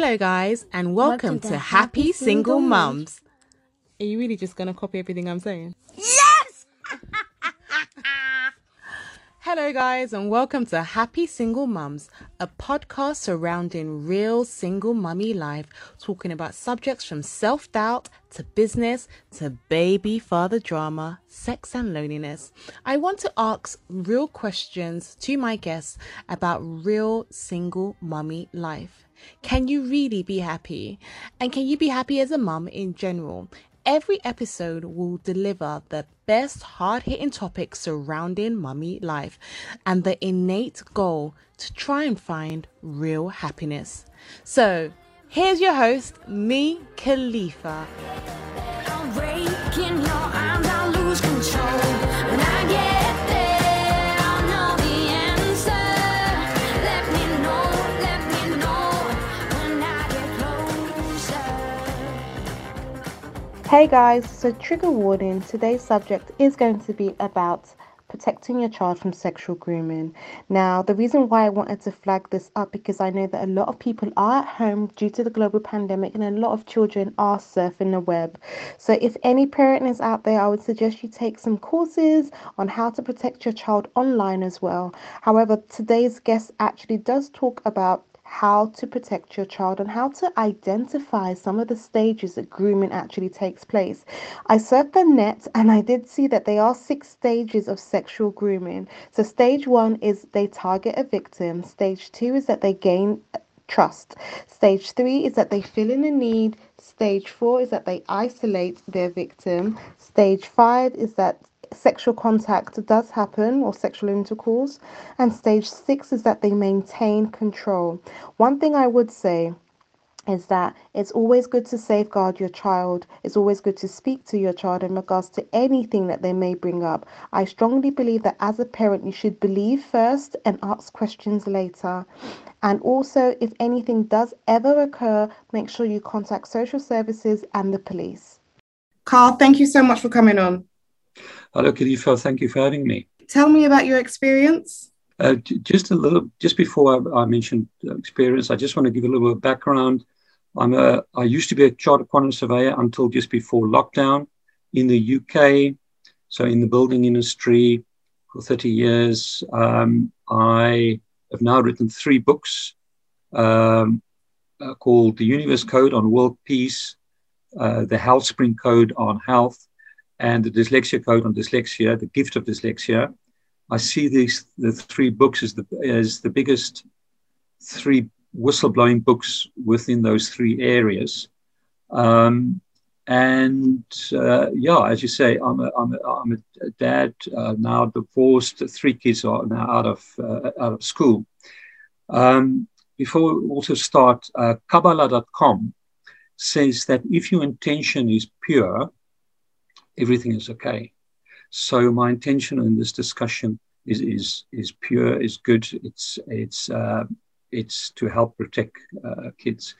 Hello, guys, and welcome, Welcome to, to Happy Happy Single Single Mums. Are you really just going to copy everything I'm saying? Yes! Hello, guys, and welcome to Happy Single Mums, a podcast surrounding real single mummy life, talking about subjects from self doubt to business to baby father drama, sex, and loneliness. I want to ask real questions to my guests about real single mummy life. Can you really be happy? And can you be happy as a mum in general? Every episode will deliver the best hard hitting topics surrounding mummy life and the innate goal to try and find real happiness. So, here's your host, me, Khalifa. Hey guys, so trigger warning today's subject is going to be about protecting your child from sexual grooming. Now, the reason why I wanted to flag this up because I know that a lot of people are at home due to the global pandemic and a lot of children are surfing the web. So, if any parent is out there, I would suggest you take some courses on how to protect your child online as well. However, today's guest actually does talk about how to protect your child and how to identify some of the stages that grooming actually takes place. I surfed the net and I did see that there are six stages of sexual grooming. So, stage one is they target a victim, stage two is that they gain trust, stage three is that they fill in a need, stage four is that they isolate their victim, stage five is that sexual contact does happen or sexual intercourse and stage 6 is that they maintain control one thing i would say is that it's always good to safeguard your child. It's always good to speak to your child in regards to anything that they may bring up. I strongly believe that as a parent, you should believe first and ask questions later. And also, if anything does ever occur, make sure you contact social services and the police. Carl, thank you so much for coming on. Hello, Khalifa. Thank you for having me. Tell me about your experience. Uh, just a little, just before I, I mention experience, I just want to give a little bit of background. I'm a, I used to be a chartered quantity surveyor until just before lockdown in the UK. So in the building industry for 30 years. Um, I have now written three books um, uh, called The Universe Code on World Peace, uh, The Health Spring Code on Health, and the Dyslexia Code on Dyslexia, The Gift of Dyslexia. I see these the three books as the as the biggest three whistleblowing books within those three areas. Um, and uh, yeah, as you say, I'm a, I'm a, I'm a dad uh, now divorced. Three kids are now out of uh, out of school. Um, before we also start, uh, Kabbalah.com says that if your intention is pure, everything is okay. So my intention in this discussion is is is pure, is good. It's it's uh, it's to help protect uh, kids.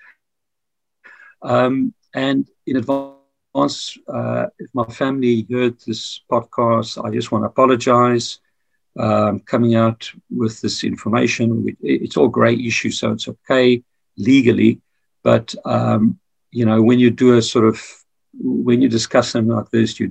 Um, and in advance, uh, if my family heard this podcast, I just want to apologize. Um, coming out with this information, it's all grey issue, so it's okay legally. But um, you know, when you do a sort of when you discuss them like this, you're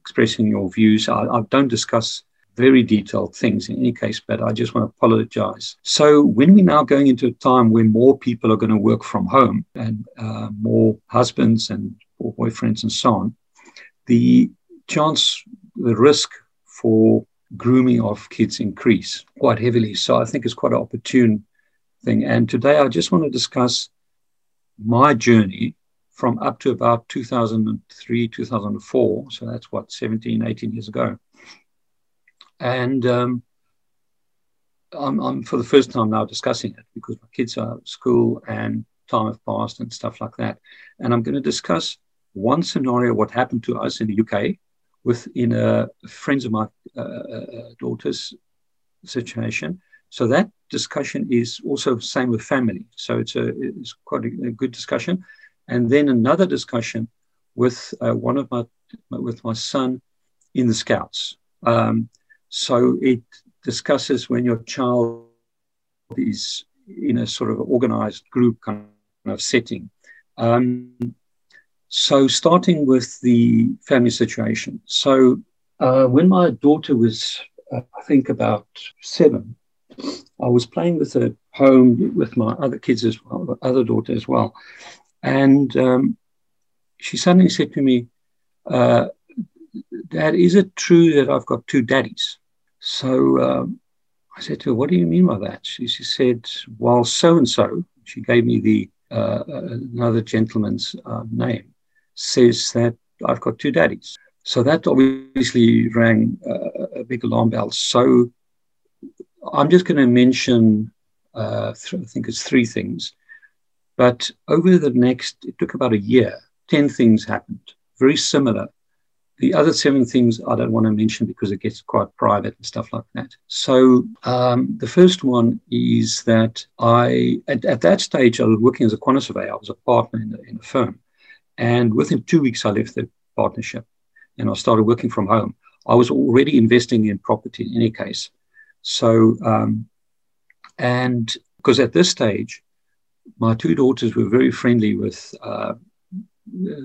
expressing your views. I, I, don't discuss very detailed things in any case, but I just want to apologize. So, when we're now going into a time where more people are going to work from home and uh, more husbands and boyfriends and so on, the chance, the risk for grooming of kids increase quite heavily. So, I think it's quite an opportune thing. And today, I just want to discuss my journey from up to about 2003, 2004. So that's what, 17, 18 years ago. And um, I'm, I'm, for the first time now discussing it because my kids are at school and time have passed and stuff like that. And I'm going to discuss one scenario, what happened to us in the UK within a friends of my uh, uh, daughter's situation. So that discussion is also same with family. So it's a it's quite a, a good discussion and then another discussion with uh, one of my with my son in the scouts um, so it discusses when your child is in a sort of organized group kind of setting. Um, so, starting with the family situation. So, uh, when my daughter was, uh, I think, about seven, I was playing with her home with my other kids as well, other daughter as well. And um, she suddenly said to me, uh, Dad, is it true that I've got two daddies? So um, I said to her, What do you mean by that? She, she said, Well, so and so, she gave me the uh, another gentleman's uh, name, says that I've got two daddies. So that obviously rang uh, a big alarm bell. So I'm just going to mention, uh, th- I think it's three things. But over the next, it took about a year, 10 things happened, very similar. The other seven things I don't want to mention because it gets quite private and stuff like that. So um, the first one is that I, at, at, that stage, I was working as a quantity surveyor. I was a partner in, the, in a firm. And within two weeks, I left the partnership and I started working from home. I was already investing in property in any case. So, um, and because at this stage, my two daughters were very friendly with uh,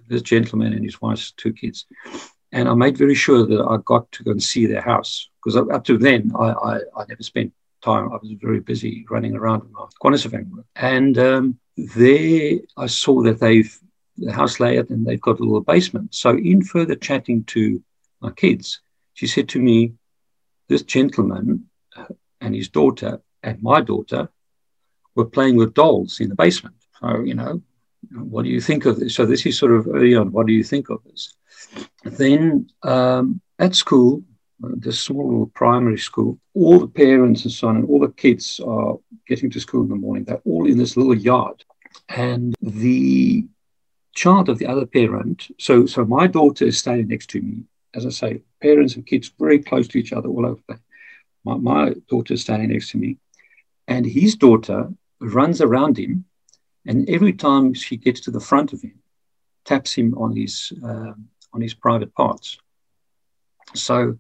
this gentleman and his wife's two kids. And I made very sure that I got to go and see their house because up to then I, I, I, never spent time. I was very busy running around with my quantity work. And um, there I saw that they've, the house layout and they've got a little basement. So in further chatting to my kids, she said to me, this gentleman and his daughter and my daughter were playing with dolls in the basement. So, you know, what do you think of this? So this is sort of early on. What do you think of this? Then um, at school, this small little primary school, all the parents and so on, and all the kids are getting to school in the morning. They're all in this little yard, and the child of the other parent. So, so my daughter is standing next to me. As I say, parents and kids very close to each other all over. My, my daughter is standing next to me, and his daughter runs around him, and every time she gets to the front of him, taps him on his um, on his private parts. So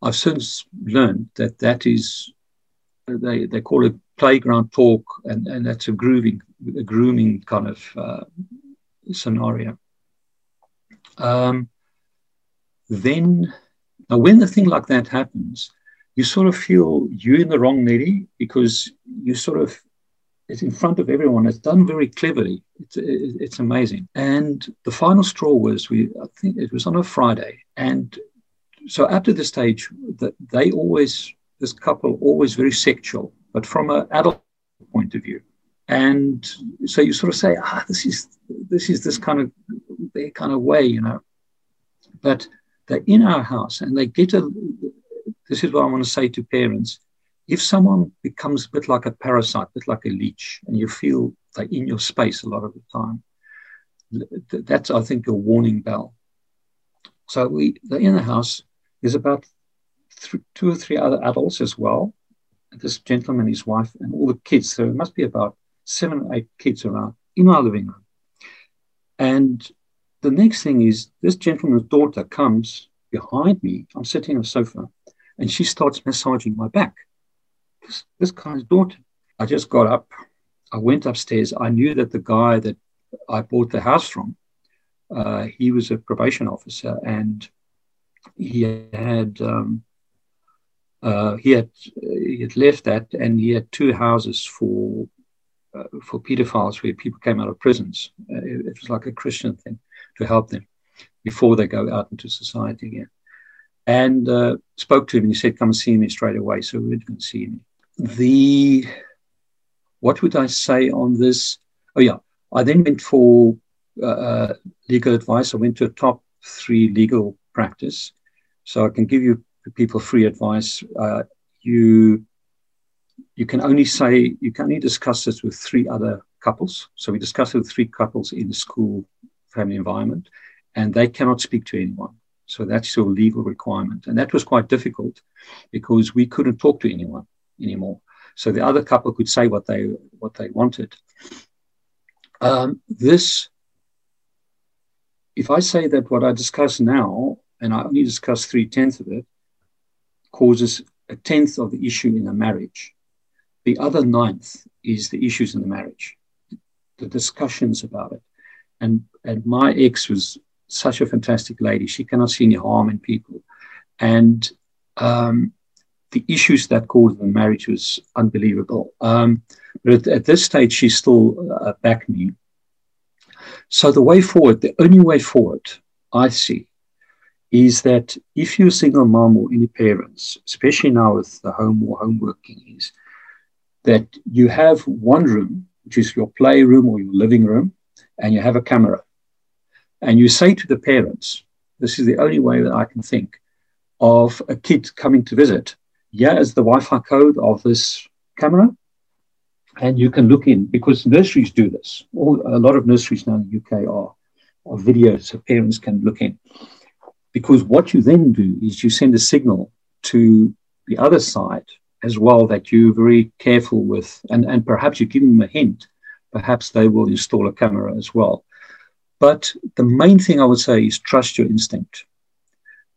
I've since learned that that is they they call it playground talk, and and that's a grooving a grooming kind of uh, scenario. Um, then now when the thing like that happens, you sort of feel you're in the wrong, Nelly, because you sort of it's in front of everyone. It's done very cleverly. It's, it's amazing. And the final straw was we. I think it was on a Friday, and so up to the stage that they always this couple always very sexual, but from an adult point of view. And so you sort of say, ah, this is this is this kind of their kind of way, you know. But they're in our house and they get a. This is what I want to say to parents if someone becomes a bit like a parasite, a bit like a leech, and you feel they're in your space a lot of the time, that's, I think, a warning bell. So we, the house. There's about th- two or three other adults as well. This gentleman, his wife, and all the kids. So it must be about seven or eight kids around in our living room. And the next thing is this gentleman's daughter comes behind me. I'm sitting on a sofa, and she starts massaging my back this, this guy's daughter. I just got up. I went upstairs. I knew that the guy that I bought the house from, uh, he was a probation officer, and he had um, uh, he had he had left that, and he had two houses for uh, for pedophiles where people came out of prisons. Uh, it, it, was like a Christian thing to help them before they go out into society again. And uh, spoke to him, and he said, "Come and see me straight away." So we didn't see him the what would I say on this? Oh yeah, I then went for uh, uh, legal advice. I went to a top three legal practice, so I can give you people free advice. Uh, you you can only say you can only discuss this with three other couples. So we discussed it with three couples in the school family environment, and they cannot speak to anyone. So that's your legal requirement, and that was quite difficult because we couldn't talk to anyone anymore. So the other couple could say what they what they wanted. Um, this, if I say that what I discuss now, and I only discuss three tenths of it, causes a tenth of the issue in a marriage. The other ninth is the issues in the marriage. the discussions about it. And, and my ex was such a fantastic lady. She cannot see any harm in people. And um, the issues that caused the marriage was unbelievable. Um, but at, at, this stage, she still uh, me. So the way forward, the only way forward I see is that if you're a single mom or any parents, especially now with the home or home working, is that you have one room, which is your playroom or your living room, and you have a camera. And you say to the parents, this is the only way that I can think of a kid coming to visit. Here is the Wi Fi code of this camera. And you can look in because nurseries do this. All, a lot of nurseries now in the UK are, are videos so parents can look in. Because what you then do is you send a signal to the other side as well that you're very careful with, and, and perhaps you give them a hint. Perhaps they will install a camera as well. But the main thing I would say is trust your instinct.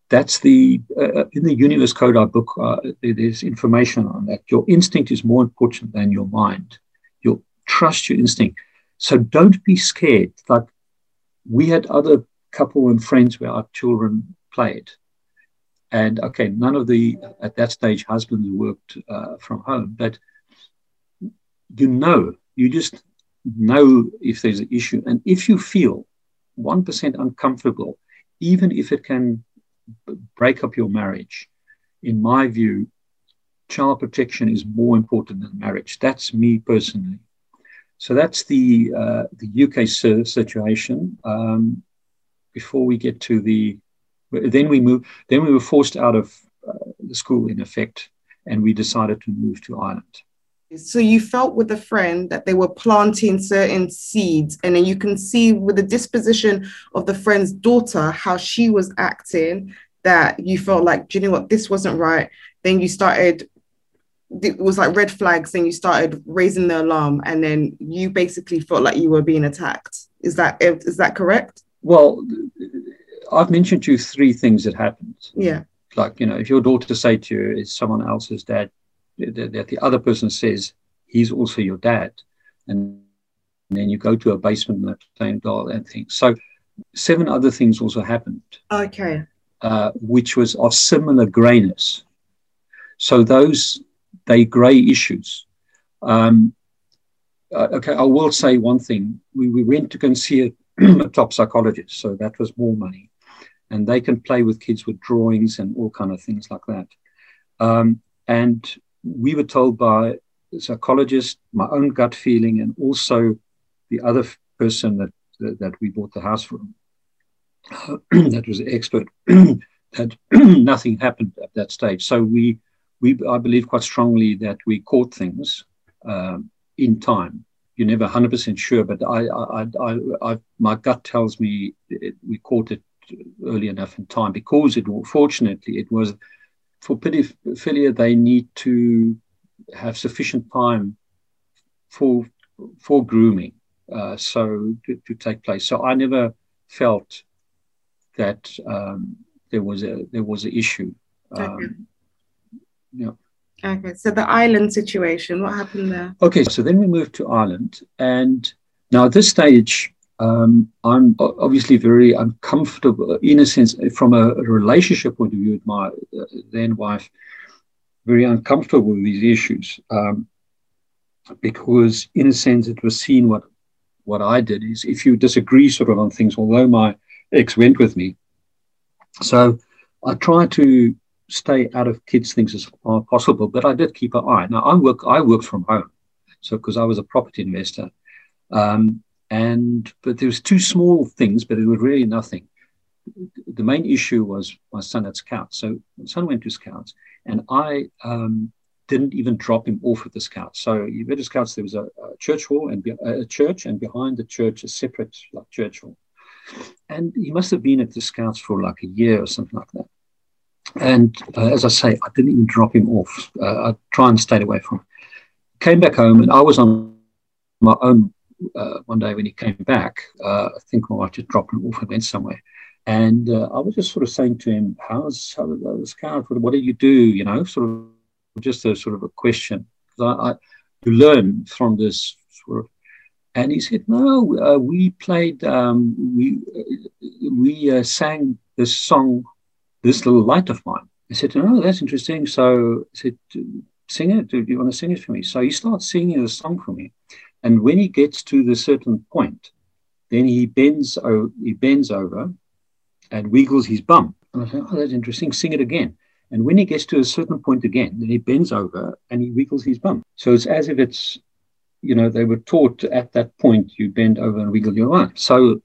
That's the uh, in the Universe Code our book. Uh, there's information on that. Your instinct is more important than your mind. You trust your instinct. So don't be scared. Like we had other couple and friends where our children played, and okay, none of the at that stage husbands worked uh, from home, but you know, you just know if there's an issue, and if you feel 1% uncomfortable, even if it can break up your marriage, in my view, child protection is more important than marriage. That's me personally. So that's the uh, the UK situation. Um, before we get to the, then we move. Then we were forced out of uh, the school in effect, and we decided to move to Ireland. So you felt with a friend that they were planting certain seeds, and then you can see with the disposition of the friend's daughter how she was acting that you felt like, do you know what, this wasn't right. Then you started, it was like red flags, and you started raising the alarm, and then you basically felt like you were being attacked. Is that is that correct? Well, I've mentioned to you three things that happened. Yeah. Like, you know, if your daughter say to you, is someone else's dad, that the other person says he's also your dad, and then you go to a basement and they're playing doll and things. So seven other things also happened. Okay. Uh, which was of similar grayness. So those they grey issues. Um, uh, okay, I will say one thing. We, we went to go and see a, a top psychologist, so that was more money, and they can play with kids with drawings and all kind of things like that. Um, and we were told by a psychologist, my own gut feeling, and also the other person that that we bought the house from, that was an expert, that nothing happened at that stage. So we, we, I believe quite strongly that we caught things um, in time. You're never 100% sure, but I, I, I, I, my gut tells me it, we caught it early enough in time because it, fortunately, it was for pedophilia, they need to have sufficient time for for grooming, uh, so to, to, take place. So I never felt that um, there was a there was an issue. Um, Okay. yeah. Okay. So the Ireland situation, what happened there? Okay, so then we moved to Ireland, and now at this stage, um, I'm obviously very uncomfortable in a sense from a relationship point of view with my uh, then wife, very uncomfortable with these issues um, because, in a sense, it was seen what what I did is if you disagree sort of on things, although my ex went with me, so I try to stay out of kids' things as far as possible, but I did keep an eye. Now I work I worked from home, so because I was a property investor. Um, and but there was two small things, but it was really nothing. The main issue was my son at Scouts. So my son went to Scouts, and I um, didn't even drop him off at the Scouts. So you went to Scouts. There was a, a church hall and be, a church, and behind the church a separate like church hall. And he must have been at the Scouts for like a year or something like that. And uh, as I say, I didn't even drop him off. Uh, I try and stay away from. Him. Came back home, and I was on my own uh, one day when he came back, uh, I think my wife just dropped him off and went somewhere. And uh, I was just sort of saying to him, "How's how the scout? What, do you do?" You know, sort of just a sort of a question. 'Cause I, I you learn from this sort of And he said, no, uh, we played, um, we, we uh, sang this song, This Little Light of Mine. I said, oh, that's interesting. So I said, sing it. Do you want to sing it for me? So he starts singing the song for me. And when he gets to the certain point, then he bends, o- he bends over and wiggles his bum. And I said, oh, that's interesting. Sing it again. And when he gets to a certain point again, then he bends over and he wiggles his bum. So it's as if it's, you know, they were taught at that point you bend over and wiggle your bum. So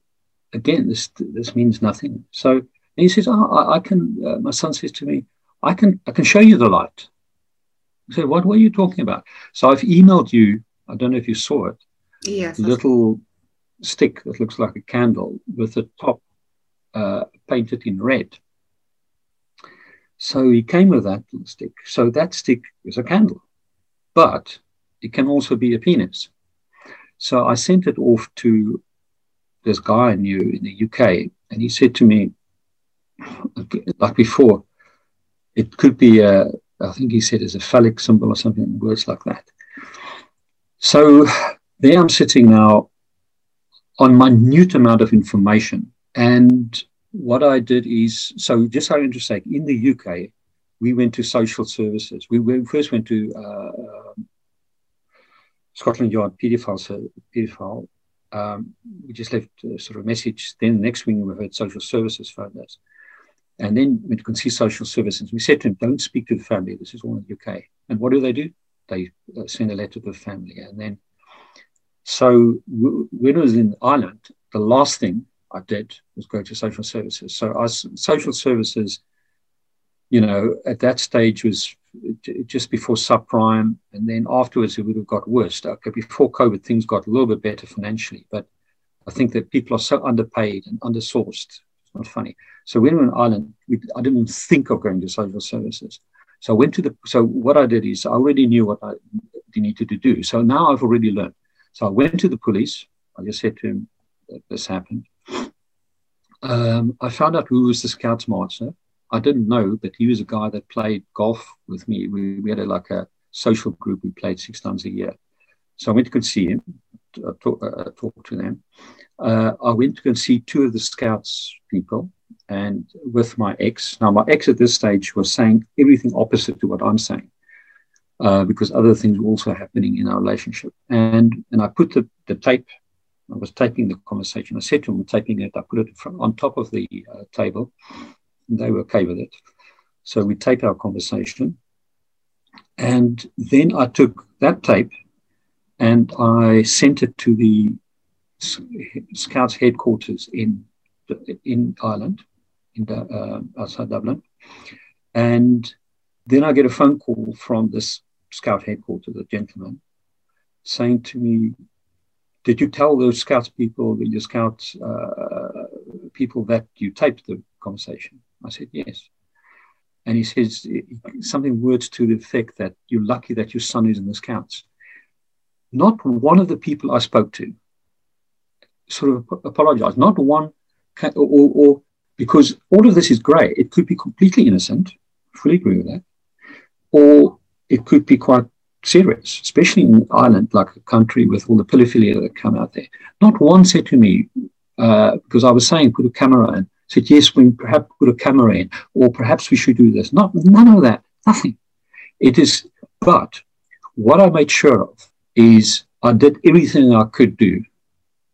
again, this this means nothing. So he says, oh, I, I can. Uh, my son says to me, I can I can show you the light. I said, what were you talking about? So I've emailed you. I don't know if you saw it. Yes. Little stick that looks like a candle with the top uh, painted in red. So he came with that little stick. So that stick is a candle, but it can also be a penis. So I sent it off to this guy I knew in the UK, and he said to me, like before, it could be a, I think he said, as a phallic symbol or something, words like that. So there I'm sitting now on minute amount of information. And what I did is, so just how interesting, in the UK, we went to social services. We, first went to uh, Scotland Yard paedophile, ser- paedophile. Um, we just left a sort of message. Then the next week we heard social services phoned us. And then we could see social services. We said to them, don't speak to the family. This is all in the UK. And what do they do? They uh, send a letter to the family. And then, so when I was in Ireland, the last thing I did was go to social services. So I social services, you know, at that stage was just before subprime. And then afterwards, it would have got worse. Okay, before COVID, things got a little bit better financially. But I think that people are so underpaid and undersourced. It's not funny. So when we were in Ireland, we, I didn't even think of going to social services. So I went to the. So what I did is I already knew what I needed to do. So now I've already learned. So I went to the police. I just said to him this happened. Um, I found out who was the Scouts master. I didn't know, but he was a guy that played golf with me. We, we had a, like a social group. We played six times a year. So I went to go see him, uh, talk, uh, talk to them. Uh, I went to go see two of the Scouts people and with my ex. Now, my ex at this stage was saying everything opposite to what I'm saying. Uh, because other things were also happening in our relationship. And and I put the, the tape, I was taping the conversation. I said to him, I'm taping it. I put it on top of the uh, table. And they were okay with it. So we taped our conversation. And then I took that tape and I sent it to the Scouts headquarters in, in Ireland, in uh, outside Dublin. And then I get a phone call from this scout headquarters, the gentleman, saying to me, Did you tell those scouts people, your scouts uh, people that you taped the conversation? I said, Yes. And he says something words to the effect that you're lucky that your son is in the scouts. Not one of the people I spoke to sort of apologized, not one, or, or because all of this is grey. It could be completely innocent, fully agree with that, or it could be quite serious, especially in Ireland, like a country with all the pedophilia that come out there. Not one said to me, uh, because I was saying put a camera in, said, yes, we perhaps put a camera in, or perhaps we should do this. Not none of that, nothing. It is, but what I made sure of is I did everything I could do,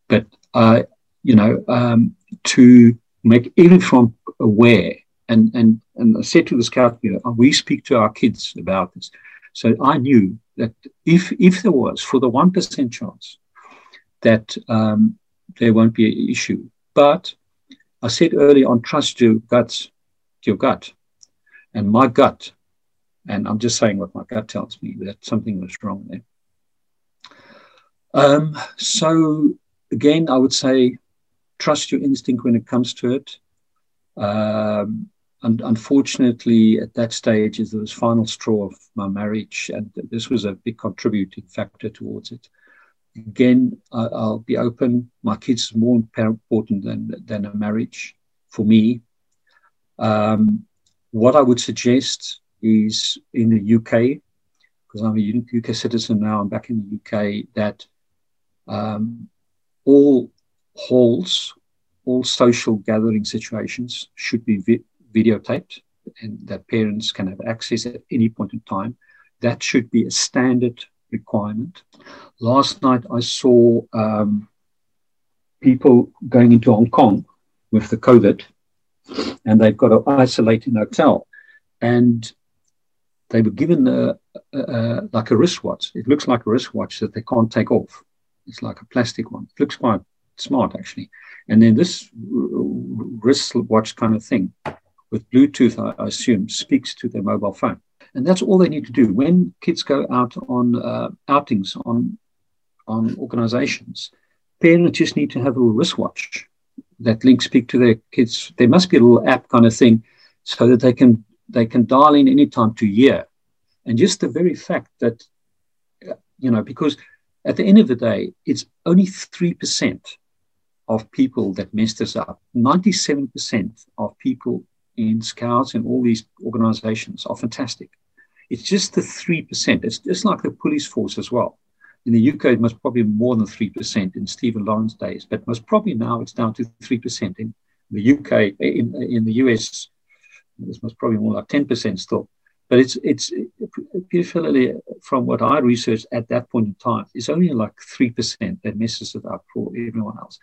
but I, you know, um, to make everyone aware. And, and, and I said to the scout leader, we speak to our kids about this. So I knew that if, if there was, for the 1% chance, that um, there won't be an issue. But I said early on, trust your guts, your gut. And my gut, and I'm just saying what my gut tells me, that something was wrong there. Um, so again, I would say trust your instinct when it comes to it. Um, and unfortunately, at that stage, is the final straw of my marriage, and this was a big contributing factor towards it. Again, I, I'll be open. My kids is more important than than a marriage for me. Um, what I would suggest is in the UK, because I'm a UK citizen now, I'm back in the UK, that Um, all halls, all social gathering situations should be vi- videotaped and that parents can have access at any point in time. That should be a standard requirement. Last night I saw um, people going into Hong Kong with the COVID and they've got to isolate in a hotel. And they were given a, a, a, like a wristwatch. It looks like a wristwatch that they can't take off. It's like a plastic one. It looks quite smart, actually. And then this wristwatch kind of thing with Bluetooth, I assume, speaks to their mobile phone. And that's all they need to do. When kids go out on uh, outings, on, on organizations, parents just need to have a little wristwatch that links speak to their kids. There must be a little app kind of thing so that they can they can dial in anytime to year. And just the very fact that, you know, because at the end of the day, it's only 3% of people that mess this up. 97% of people in scouts and all these organizations are fantastic. It's just the 3%. It's just like the police force as well. In the UK, it was probably more than 3% in Stephen Lawrence days, but most probably now it's down to 3%. In the UK, in, in the US, this was probably more like 10% still. But it's, it's particularly from what I researched at that point in time, it's only like 3% that messes it up for everyone else.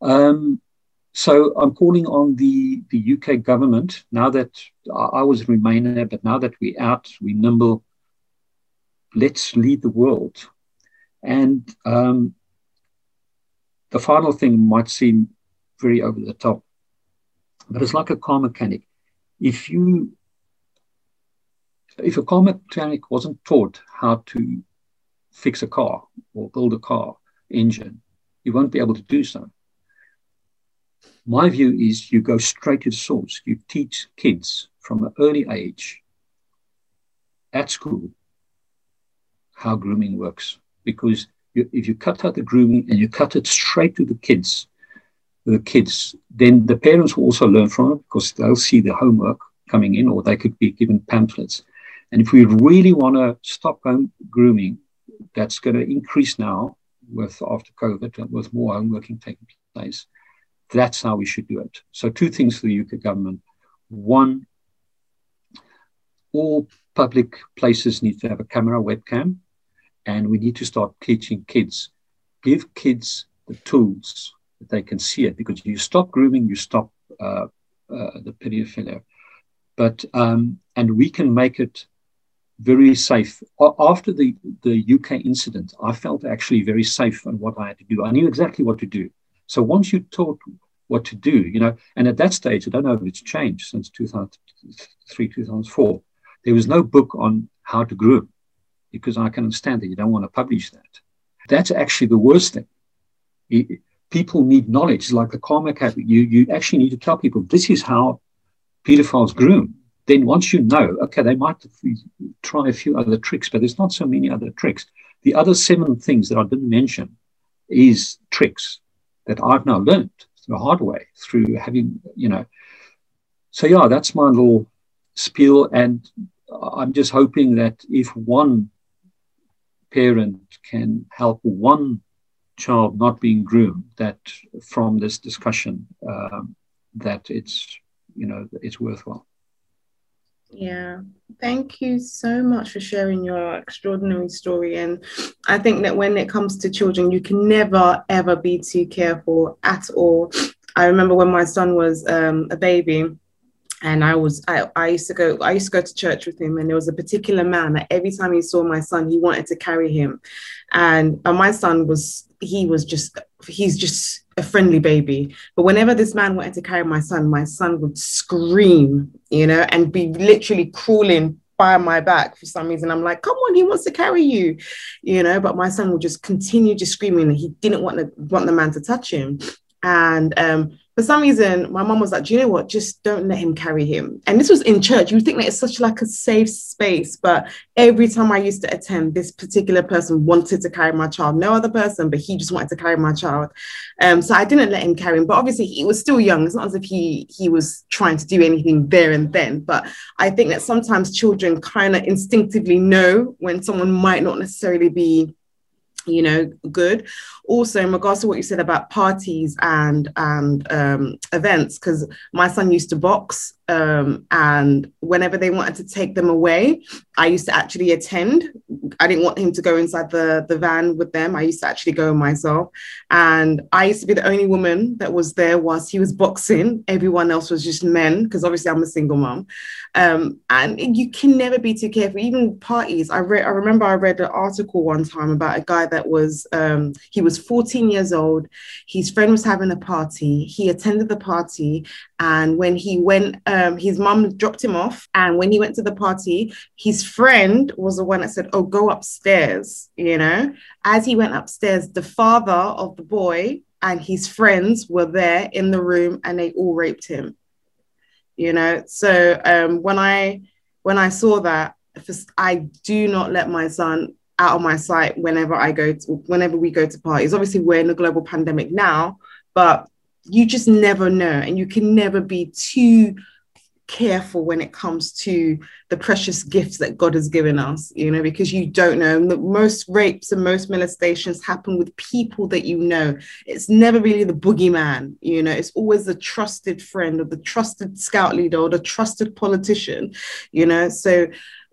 Um, so I'm calling on the, the UK government now that I was a Remainer, but now that we're out, we nimble, let's lead the world. And um, the final thing might seem very over the top, but it's like a car mechanic. If you if a car mechanic wasn't taught how to fix a car or build a car engine, you won't be able to do so. My view is you go straight to the source. You teach kids from an early age at school how grooming works. Because you, if you cut out the grooming and you cut it straight to the kids, the kids, then the parents will also learn from it because they'll see the homework coming in or they could be given pamphlets. And if we really want to stop home grooming, that's going to increase now with after COVID, and with more home working taking place. That's how we should do it. So, two things for the UK government. One, all public places need to have a camera webcam, and we need to start teaching kids. Give kids the tools that they can see it because you stop grooming, you stop uh, uh, the pedophilia. But um, and we can make it very safe. After the, the UK incident, I felt actually very safe on what I had to do. I knew exactly what to do. So once you taught what to do, you know, and at that stage, I don't know if it's changed since 2003, 2004, there was no book on how to groom because I can understand that you don't want to publish that. That's actually the worst thing. It, people need knowledge, like the karma You, you actually need to tell people this is how pedophiles groom then once you know, okay, they might try a few other tricks, but there's not so many other tricks. The other seven things that I didn't mention is tricks that I've now learned the hard way through having, you know. So yeah, that's my little spiel, and I'm just hoping that if one parent can help one child not being groomed, that from this discussion, um, that it's you know it's worthwhile. Yeah, thank you so much for sharing your extraordinary story. And I think that when it comes to children, you can never, ever be too careful at all. I remember when my son was um, a baby. And I was, I, I used to go, I used to go to church with him, and there was a particular man that every time he saw my son, he wanted to carry him. And, and my son was, he was just, he's just a friendly baby. But whenever this man wanted to carry my son, my son would scream, you know, and be literally crawling by my back for some reason. I'm like, come on, he wants to carry you, you know. But my son would just continue just screaming. He didn't want the want the man to touch him. And um, for some reason, my mom was like, Do you know what? Just don't let him carry him. And this was in church. You think that it's such like a safe space. But every time I used to attend, this particular person wanted to carry my child. No other person, but he just wanted to carry my child. Um, so I didn't let him carry him. But obviously he was still young. It's not as if he he was trying to do anything there and then. But I think that sometimes children kind of instinctively know when someone might not necessarily be you know good. Also in regards to what you said about parties and and um, events because my son used to box um, and whenever they wanted to take them away i used to actually attend. I didn't want him to go inside the the van with them. I used to actually go myself. And i used to be the only woman that was there whilst he was boxing. Everyone else was just men because obviously i'm a single mom. Um, and you can never be too careful. Even parties i read i remember i read an article one time about a guy that was um, he was 14 years old. His friend was having a party. He attended the party. And when he went um, his mum dropped him off and when he went to the party his friend was the one that said oh go upstairs you know? As he went upstairs the father of the boy and his friends were there in the room and they all raped him you know? So um, when i when i saw that i do not let my son out of my sight whenever i go to whenever we go to parties. Obviously we're in a global pandemic now but you just never know and you can never be too careful when it comes to the precious gifts that God has given us, you know, because you don't know. Most rapes and most molestations happen with people that you know. It's never really the boogeyman, you know, it's always the trusted friend or the trusted scout leader or the trusted politician, you know. So,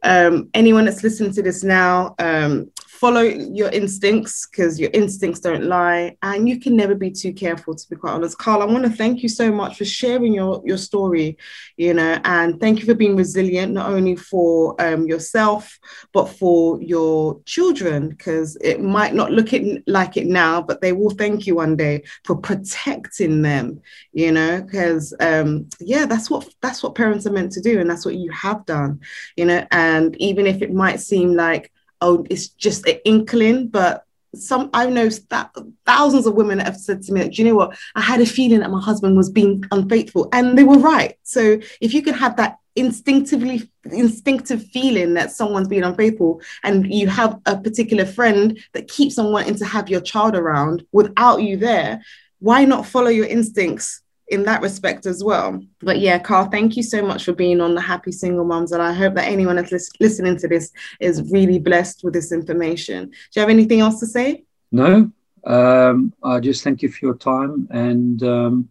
um, anyone that's listening to this now, um, follow your instincts because your instincts don't lie and you can never be too careful to be quite honest. Carl i want to thank you so much for sharing your your story you know and thank you for being resilient not only for um, yourself but for your children because it might not look it, like it now but they will thank you one day for protecting them you know because um, yeah that's what that's what parents are meant to do and that's what you have done you know and even if it might seem like oh it's just an inkling but some I know that thousands of women have said to me, do you know what? I had a feeling that my husband was being unfaithful, and they were right. So if you can have that instinctively instinctive feeling that someone's being unfaithful, and you have a particular friend that keeps on wanting to have your child around without you there, why not follow your instincts in that respect as well. But yeah, Carl, thank you so much for being on the Happy Single Moms. And I hope that anyone that's lis- listening to this is really blessed with this information. Do you have anything else to say? No, um, I just thank you for your time and um,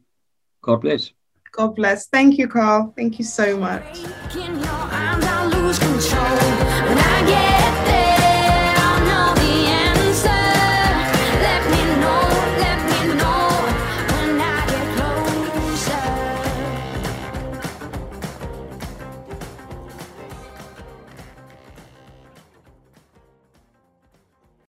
God bless. God bless. Thank you, Carl. Thank you so much.